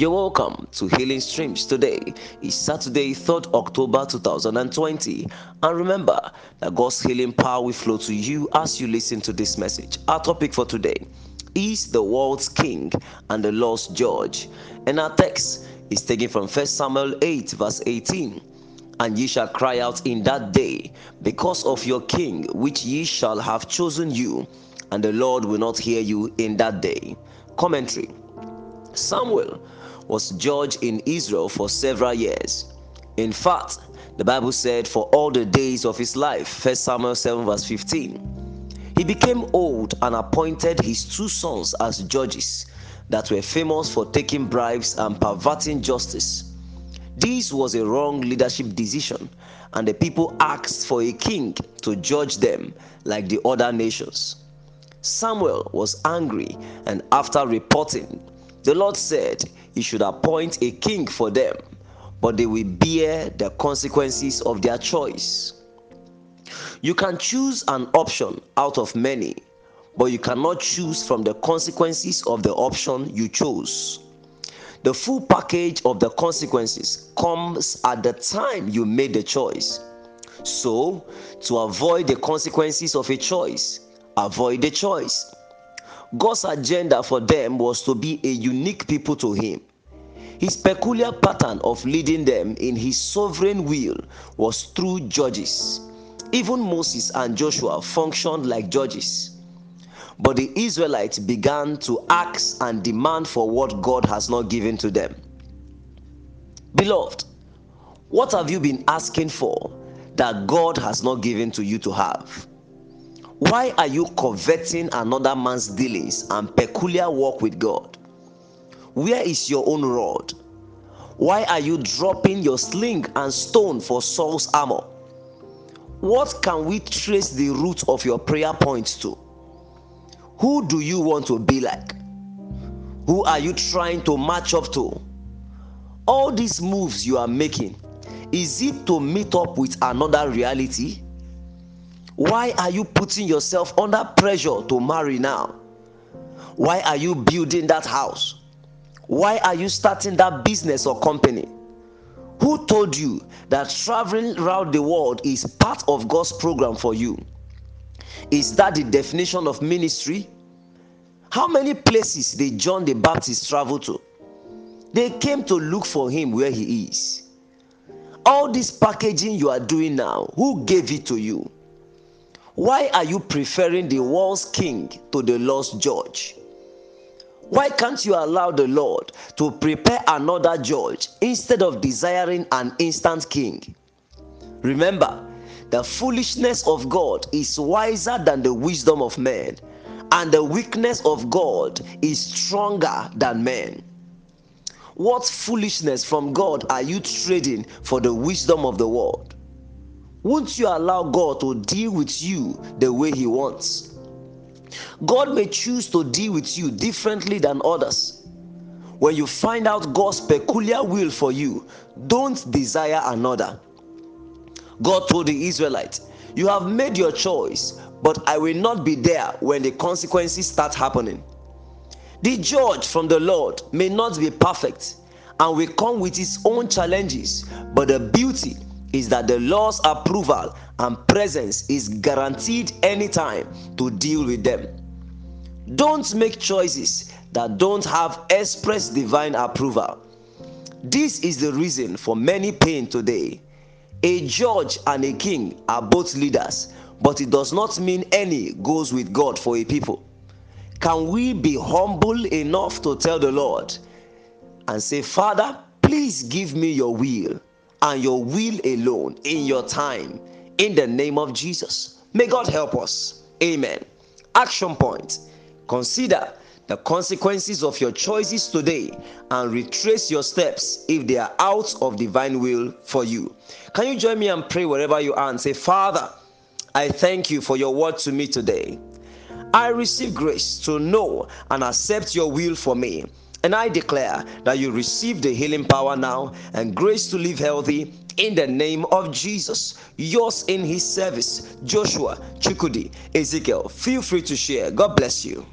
You're welcome to Healing Streams. Today is Saturday, 3rd October 2020. And remember that God's healing power will flow to you as you listen to this message. Our topic for today is the world's king and the Lord's judge. And our text is taken from 1 Samuel 8, verse 18. And ye shall cry out in that day because of your king, which ye shall have chosen you, and the Lord will not hear you in that day. Commentary Samuel was judge in Israel for several years. In fact, the Bible said, for all the days of his life, 1 Samuel 7, verse 15. He became old and appointed his two sons as judges that were famous for taking bribes and perverting justice. This was a wrong leadership decision, and the people asked for a king to judge them like the other nations. Samuel was angry, and after reporting, the Lord said he should appoint a king for them, but they will bear the consequences of their choice. You can choose an option out of many, but you cannot choose from the consequences of the option you chose. The full package of the consequences comes at the time you made the choice. So, to avoid the consequences of a choice, avoid the choice. God's agenda for them was to be a unique people to Him. His peculiar pattern of leading them in His sovereign will was through judges. Even Moses and Joshua functioned like judges. But the Israelites began to ask and demand for what God has not given to them. Beloved, what have you been asking for that God has not given to you to have? Why are you coveting another man's dealings and peculiar work with God? Where is your own rod? Why are you dropping your sling and stone for Saul's armor? What can we trace the root of your prayer points to? Who do you want to be like? Who are you trying to match up to? All these moves you are making, is it to meet up with another reality? Why are you putting yourself under pressure to marry now? Why are you building that house? Why are you starting that business or company? Who told you that traveling around the world is part of God's program for you? Is that the definition of ministry? How many places did John the Baptist travel to? They came to look for him where he is. All this packaging you are doing now, who gave it to you? Why are you preferring the world's king to the Lord's judge? Why can't you allow the Lord to prepare another judge instead of desiring an instant king? Remember, the foolishness of God is wiser than the wisdom of men, and the weakness of God is stronger than men. What foolishness from God are you trading for the wisdom of the world? Won't you allow God to deal with you the way He wants? God may choose to deal with you differently than others. When you find out God's peculiar will for you, don't desire another. God told the Israelites, You have made your choice, but I will not be there when the consequences start happening. The judge from the Lord may not be perfect and will come with his own challenges, but the beauty is that the Lord's approval and presence is guaranteed anytime to deal with them. Don't make choices that don't have express divine approval. This is the reason for many pain today. A judge and a king are both leaders, but it does not mean any goes with God for a people. Can we be humble enough to tell the Lord and say, Father, please give me your will? And your will alone in your time in the name of Jesus. May God help us. Amen. Action point Consider the consequences of your choices today and retrace your steps if they are out of divine will for you. Can you join me and pray wherever you are and say, Father, I thank you for your word to me today. I receive grace to know and accept your will for me. And I declare that you receive the healing power now and grace to live healthy in the name of Jesus. Yours in his service, Joshua Chukudi Ezekiel. Feel free to share. God bless you.